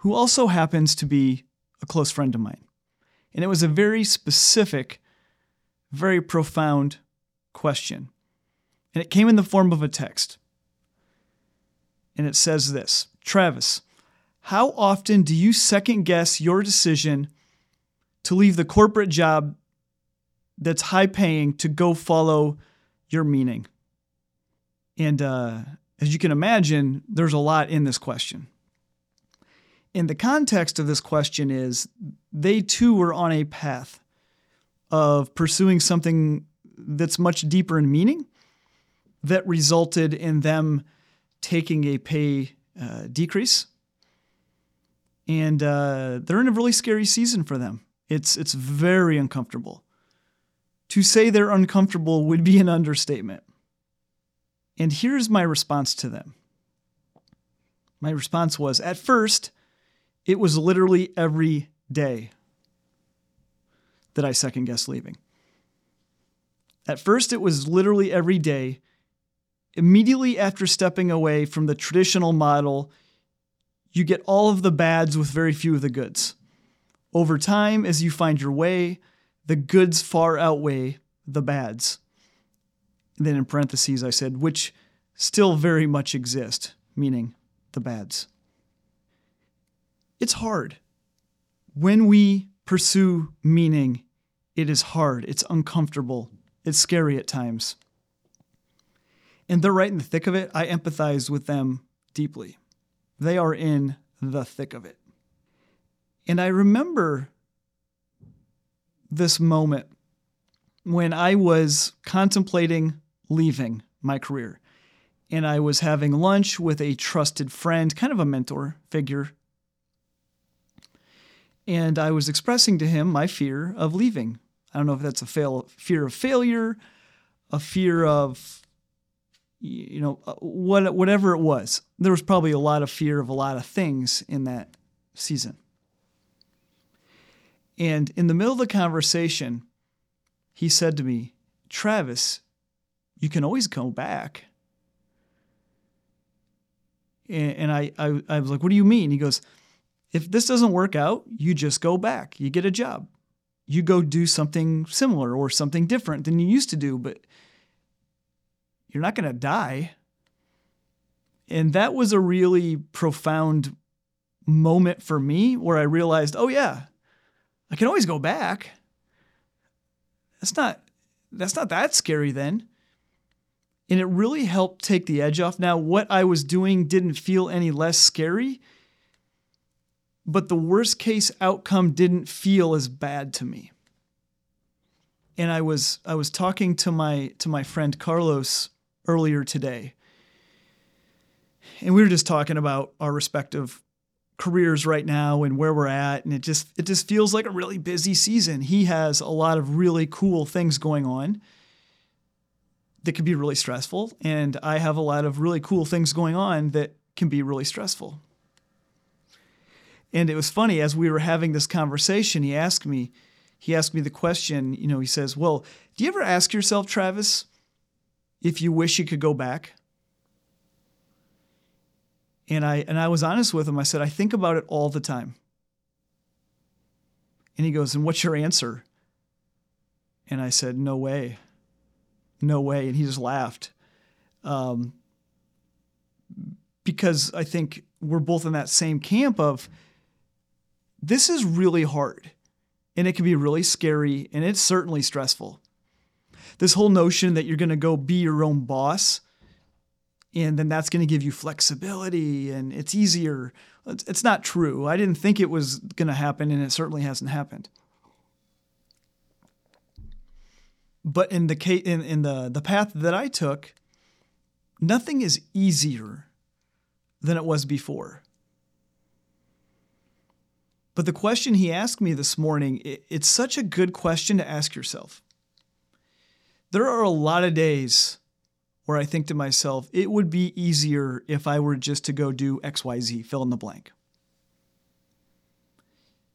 who also happens to be a close friend of mine. And it was a very specific, very profound question. And it came in the form of a text. And it says this Travis, how often do you second guess your decision to leave the corporate job that's high paying to go follow your meaning? And uh, as you can imagine, there's a lot in this question. And the context of this question is they too were on a path of pursuing something that's much deeper in meaning that resulted in them taking a pay uh, decrease. And uh, they're in a really scary season for them. It's, it's very uncomfortable. To say they're uncomfortable would be an understatement. And here's my response to them. My response was at first, it was literally every day that I second guessed leaving. At first, it was literally every day. Immediately after stepping away from the traditional model, you get all of the bads with very few of the goods. Over time, as you find your way, the goods far outweigh the bads. And then in parentheses, I said, which still very much exist, meaning the bads. It's hard. When we pursue meaning, it is hard, it's uncomfortable, it's scary at times. And they're right in the thick of it. I empathize with them deeply. They are in the thick of it. And I remember this moment when I was contemplating leaving my career. And I was having lunch with a trusted friend, kind of a mentor figure and I was expressing to him my fear of leaving. I don't know if that's a fail, fear of failure, a fear of, you know, uh, what, whatever it was. There was probably a lot of fear of a lot of things in that season. And in the middle of the conversation, he said to me, Travis, you can always go back. And, I, I, I was like, what do you mean? He goes, if this doesn't work out, you just go back. You get a job. You go do something similar or something different than you used to do, but you're not going to die. And that was a really profound moment for me where I realized, oh yeah, I can always go back. That's not that's not that scary then. And it really helped take the edge off. Now, what I was doing didn't feel any less scary but the worst case outcome didn't feel as bad to me. And I was I was talking to my to my friend Carlos earlier today. And we were just talking about our respective careers right now and where we're at and it just it just feels like a really busy season. He has a lot of really cool things going on that can be really stressful and I have a lot of really cool things going on that can be really stressful. And it was funny as we were having this conversation, he asked me, he asked me the question, you know, he says, Well, do you ever ask yourself, Travis, if you wish you could go back? And I and I was honest with him. I said, I think about it all the time. And he goes, And what's your answer? And I said, No way. No way. And he just laughed. Um, because I think we're both in that same camp of this is really hard and it can be really scary and it's certainly stressful. This whole notion that you're going to go be your own boss and then that's going to give you flexibility and it's easier. It's not true. I didn't think it was going to happen and it certainly hasn't happened. But in the case, in, in the, the path that I took, nothing is easier than it was before. But the question he asked me this morning, it's such a good question to ask yourself. There are a lot of days where I think to myself, it would be easier if I were just to go do XYZ, fill in the blank.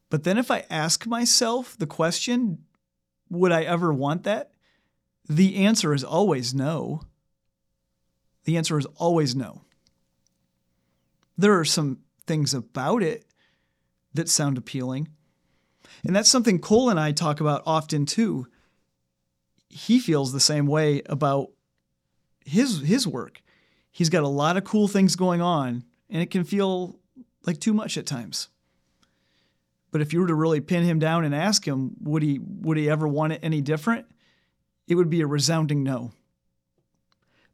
But then if I ask myself the question, would I ever want that? The answer is always no. The answer is always no. There are some things about it that sound appealing. And that's something Cole and I talk about often too. He feels the same way about his his work. He's got a lot of cool things going on and it can feel like too much at times. But if you were to really pin him down and ask him, would he would he ever want it any different? It would be a resounding no.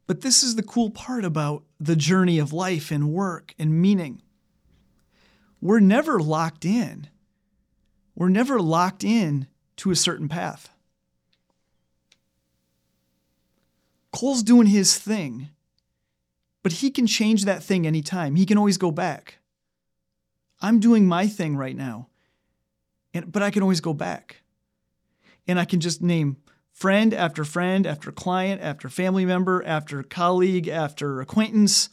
But this is the cool part about the journey of life and work and meaning. We're never locked in. We're never locked in to a certain path. Cole's doing his thing, but he can change that thing anytime. He can always go back. I'm doing my thing right now, and, but I can always go back. And I can just name friend after friend after client after family member after colleague after acquaintance.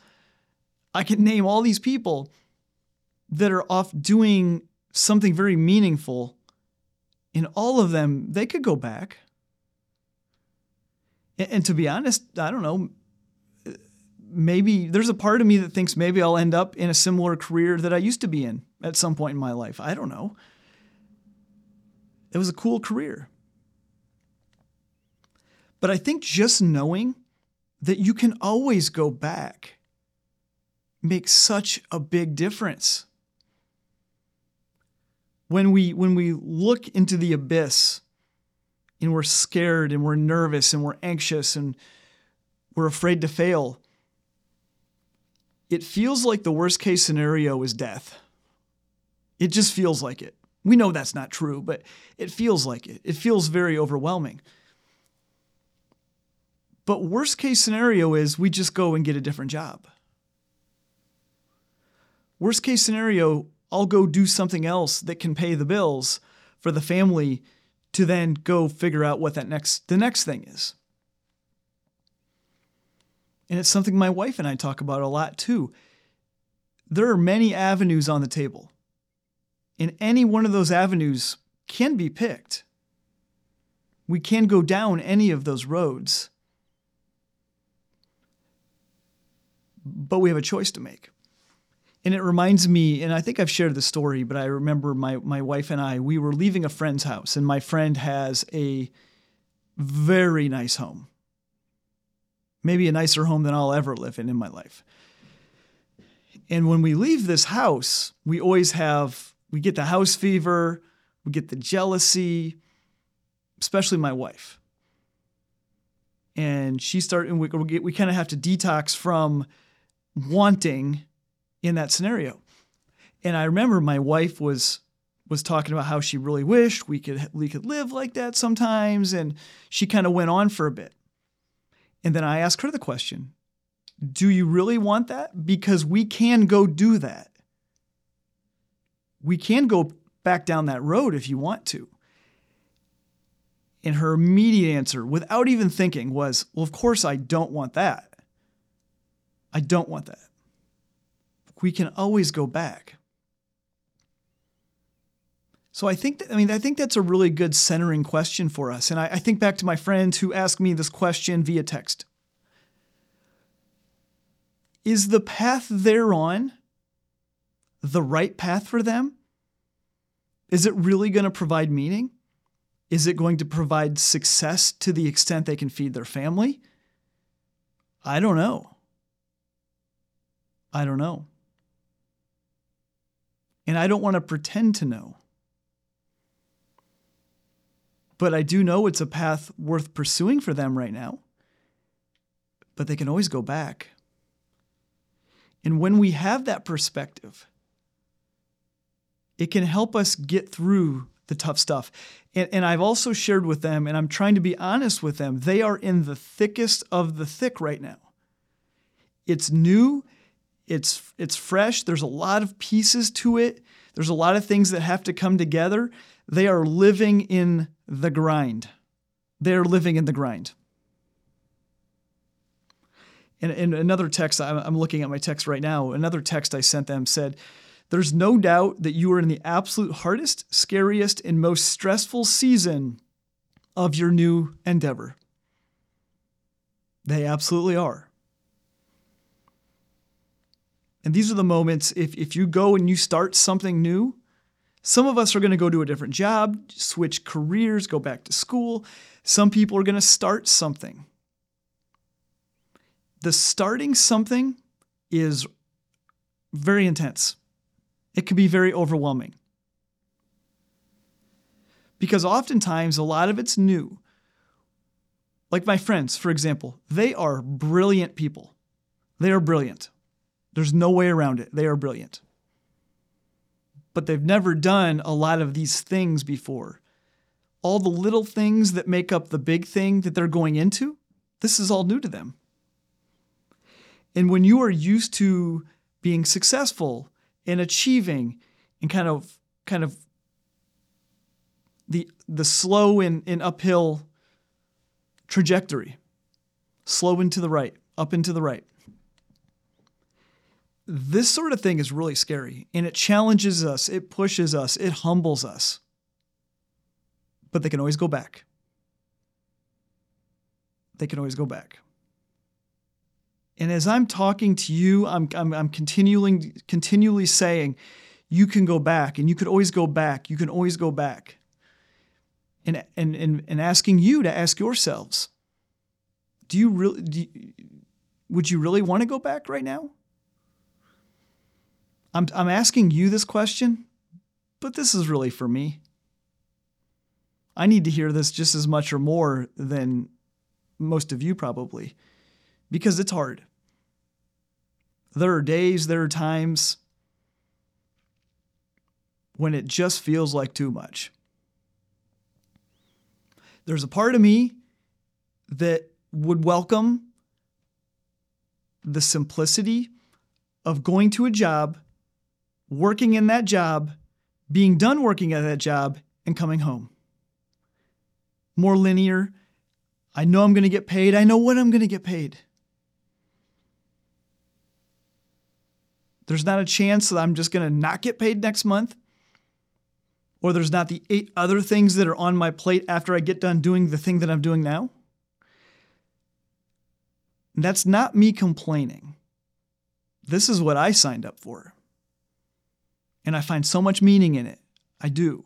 I can name all these people that are off doing something very meaningful. In all of them, they could go back. And to be honest, I don't know. Maybe there's a part of me that thinks maybe I'll end up in a similar career that I used to be in at some point in my life. I don't know. It was a cool career. But I think just knowing that you can always go back makes such a big difference. When we when we look into the abyss and we're scared and we're nervous and we're anxious and we're afraid to fail, it feels like the worst case scenario is death. It just feels like it. We know that's not true, but it feels like it. It feels very overwhelming. But worst case scenario is we just go and get a different job. Worst case scenario, I'll go do something else that can pay the bills for the family to then go figure out what that next the next thing is. And it's something my wife and I talk about a lot too. There are many avenues on the table. And any one of those avenues can be picked. We can go down any of those roads. But we have a choice to make. And it reminds me, and I think I've shared the story, but I remember my, my wife and I, we were leaving a friend's house, and my friend has a very nice home. Maybe a nicer home than I'll ever live in in my life. And when we leave this house, we always have, we get the house fever, we get the jealousy, especially my wife. And she started, we, we, we kind of have to detox from wanting in that scenario. And I remember my wife was was talking about how she really wished we could we could live like that sometimes and she kind of went on for a bit. And then I asked her the question, "Do you really want that? Because we can go do that. We can go back down that road if you want to." And her immediate answer, without even thinking, was, Well, of course I don't want that. I don't want that we can always go back. So I think that, I mean I think that's a really good centering question for us. And I, I think back to my friends who ask me this question via text. Is the path they're on the right path for them? Is it really going to provide meaning? Is it going to provide success to the extent they can feed their family? I don't know. I don't know. And I don't want to pretend to know. But I do know it's a path worth pursuing for them right now. But they can always go back. And when we have that perspective, it can help us get through the tough stuff. And, and, I've also shared with them, and I'm trying to be honest with them, they are in the thickest of the thick right now. It's new, it's it's fresh. There's a lot of pieces to it There's a lot of things that have to come together. They are living in the grind. They're living in the grind. In, in another text, I'm looking at my text right now. Another text I sent them said, There's no doubt that you are in the absolute hardest, scariest, and most stressful season of your new endeavor. They absolutely are. And these are the moments, if, if you go and you start something new, some of us are going to go to a different job, switch careers, go back to school. Some people are going to start something. The starting something is very intense. It can be very overwhelming. Because oftentimes a lot of it's new. Like my friends, for example, they are brilliant people. They are brilliant. There's no way around it. They are brilliant. But they've never done a lot of these things before. All the little things that make up the big thing that they're going into, this is all new to them. And when you are used to being successful and achieving and kind of kind of the the slow and, and uphill trajectory, slow and to the right, up and to the right. This sort of thing is really scary and it challenges us, it pushes us, it humbles us. But they can always go back. They can always go back. And as I'm talking to you, I'm, I'm, I'm continually, continually saying, you can go back and you could always go back. You can always go back. And, and, and, and asking you to ask yourselves, do you really, do you, would you really want to go back right now? I'm, I'm asking you this question, but this is really for me. I need to hear this just as much or more than most of you probably, because it's hard. There are days, there are times when it just feels like too much. There's a part of me that would welcome the simplicity of going to a job, working in that job, being done working at that job, and coming home. More linear. I know I'm going to get paid. I know when I'm going to get paid. There's not a chance that I'm just going to not get paid next month. Or there's not the eight other things that are on my plate after I get done doing the thing that I'm doing now. That's not me complaining. This is what I signed up for. And I find so much meaning in it. I do.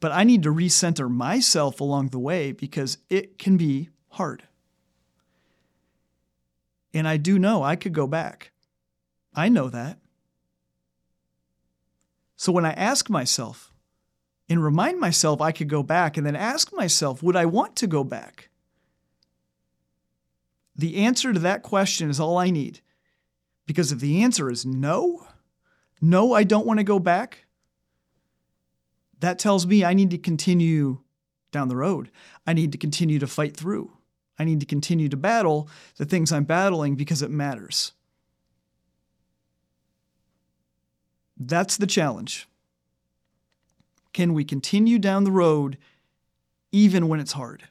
But I need to recenter myself along the way because it can be hard. And I do know I could go back. I know that. So when I ask myself and remind myself I could go back, and then ask myself, would I want to go back? The answer to that question is all I need. Because if the answer is no, no, I don't want to go back, that tells me I need to continue down the road. I need to continue to fight through. I need to continue to battle the things I'm battling because it matters. That's the challenge. Can we continue down the road even when it's hard?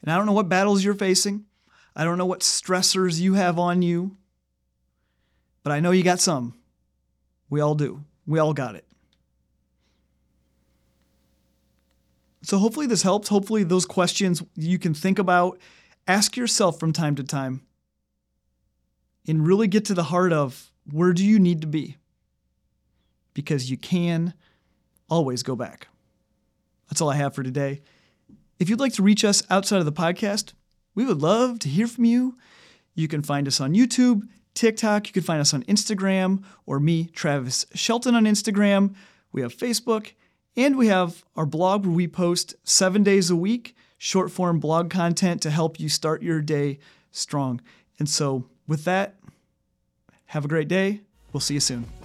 And I don't know what battles you're facing. I don't know what stressors you have on you. But I know you got some. We all do. We all got it. So hopefully this helps. Hopefully those questions you can think about, ask yourself from time to time, and really get to the heart of where do you need to be? Because you can always go back. That's all I have for today. If you'd like to reach us outside of the podcast, we would love to hear from you. You can find us on YouTube, TikTok, you can find us on Instagram, or me, Travis Shelton, on Instagram. We have Facebook and we have our blog where we post seven days a week, short form blog content to help you start your day strong. And so, with that, have a great day. We'll see you soon.